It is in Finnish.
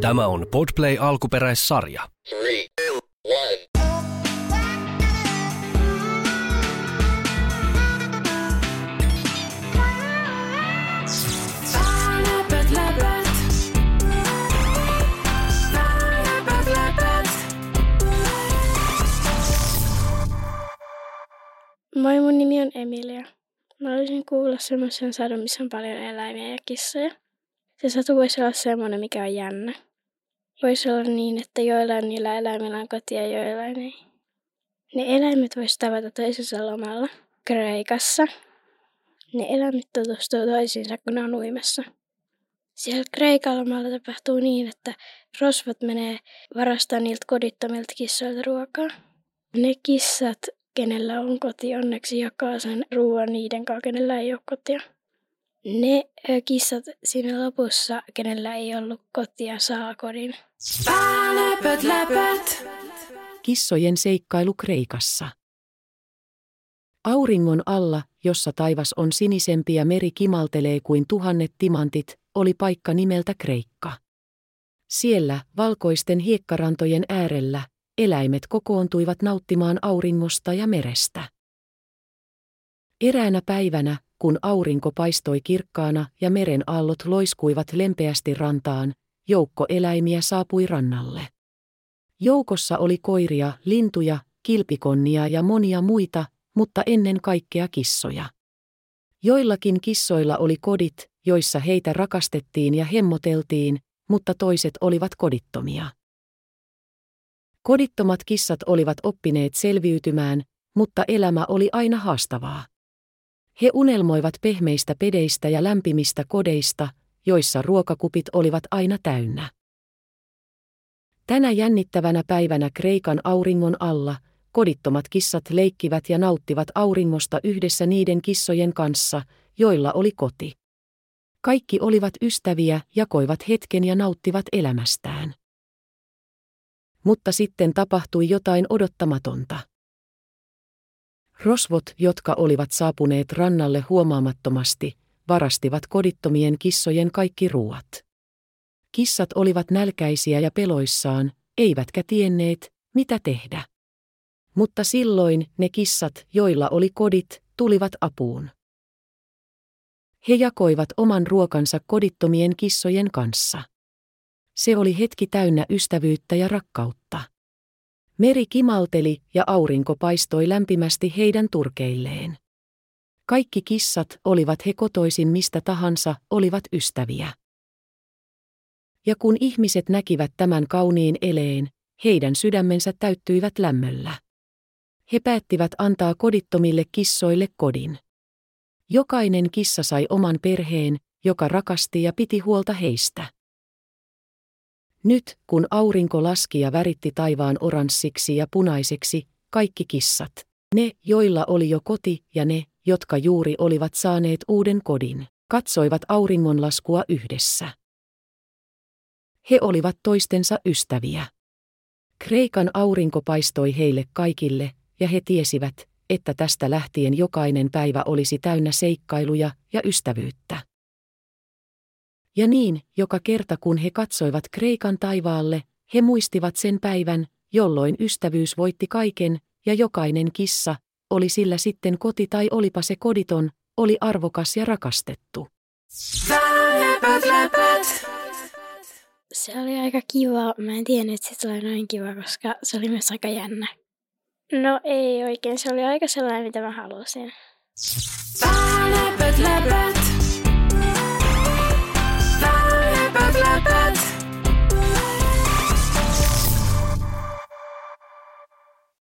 Tämä on Podplay alkuperäissarja. Three, two. Moi, mun nimi on Emilia. Mä olisin kuulla semmoisen sadun, missä on paljon eläimiä ja kissoja. Se satu voisi olla semmoinen, mikä on jännä. Voisi olla niin, että joillain niillä eläimillä on koti ja joillain ei. Ne eläimet vois tavata toisensa lomalla Kreikassa. Ne eläimet tutustuu toisiinsa, kun ne on uimassa. Siellä Kreikan lomalla tapahtuu niin, että rosvot menee varastamaan niiltä kodittomilta kissoilta ruokaa. Ne kissat, kenellä on koti, onneksi jakaa sen ruoan niiden kanssa, kenellä ei ole kotia. Ne ö, kissat siinä lopussa, kenellä ei ollut kotia, saa kodin. Läpät, läpät. Kissojen seikkailu Kreikassa. Auringon alla, jossa taivas on sinisempi ja meri kimaltelee kuin tuhannet timantit, oli paikka nimeltä Kreikka. Siellä, valkoisten hiekkarantojen äärellä, eläimet kokoontuivat nauttimaan auringosta ja merestä. Eräänä päivänä, kun aurinko paistoi kirkkaana ja meren aallot loiskuivat lempeästi rantaan, joukko eläimiä saapui rannalle. Joukossa oli koiria, lintuja, kilpikonnia ja monia muita, mutta ennen kaikkea kissoja. Joillakin kissoilla oli kodit, joissa heitä rakastettiin ja hemmoteltiin, mutta toiset olivat kodittomia. Kodittomat kissat olivat oppineet selviytymään, mutta elämä oli aina haastavaa. He unelmoivat pehmeistä pedeistä ja lämpimistä kodeista, joissa ruokakupit olivat aina täynnä. Tänä jännittävänä päivänä Kreikan auringon alla kodittomat kissat leikkivät ja nauttivat auringosta yhdessä niiden kissojen kanssa, joilla oli koti. Kaikki olivat ystäviä, jakoivat hetken ja nauttivat elämästään. Mutta sitten tapahtui jotain odottamatonta. Rosvot, jotka olivat saapuneet rannalle huomaamattomasti, varastivat kodittomien kissojen kaikki ruuat. Kissat olivat nälkäisiä ja peloissaan, eivätkä tienneet, mitä tehdä. Mutta silloin ne kissat, joilla oli kodit, tulivat apuun. He jakoivat oman ruokansa kodittomien kissojen kanssa. Se oli hetki täynnä ystävyyttä ja rakkautta. Meri kimalteli ja aurinko paistoi lämpimästi heidän turkeilleen. Kaikki kissat, olivat he kotoisin mistä tahansa, olivat ystäviä. Ja kun ihmiset näkivät tämän kauniin eleen, heidän sydämensä täyttyivät lämmöllä. He päättivät antaa kodittomille kissoille kodin. Jokainen kissa sai oman perheen, joka rakasti ja piti huolta heistä. Nyt, kun aurinko laski ja väritti taivaan oranssiksi ja punaiseksi, kaikki kissat, ne, joilla oli jo koti ja ne, jotka juuri olivat saaneet uuden kodin, katsoivat auringonlaskua yhdessä. He olivat toistensa ystäviä. Kreikan aurinko paistoi heille kaikille, ja he tiesivät, että tästä lähtien jokainen päivä olisi täynnä seikkailuja ja ystävyyttä. Ja niin, joka kerta kun he katsoivat Kreikan taivaalle, he muistivat sen päivän, jolloin ystävyys voitti kaiken, ja jokainen kissa, oli sillä sitten koti tai olipa se koditon, oli arvokas ja rakastettu. Läpät, läpät. Se oli aika kiva. Mä en tiennyt, että se tulee noin kiva, koska se oli myös aika jännä. No ei oikein, se oli aika sellainen, mitä mä halusin.